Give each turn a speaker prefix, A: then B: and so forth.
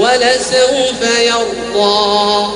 A: ولسوف يرضى.